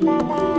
bye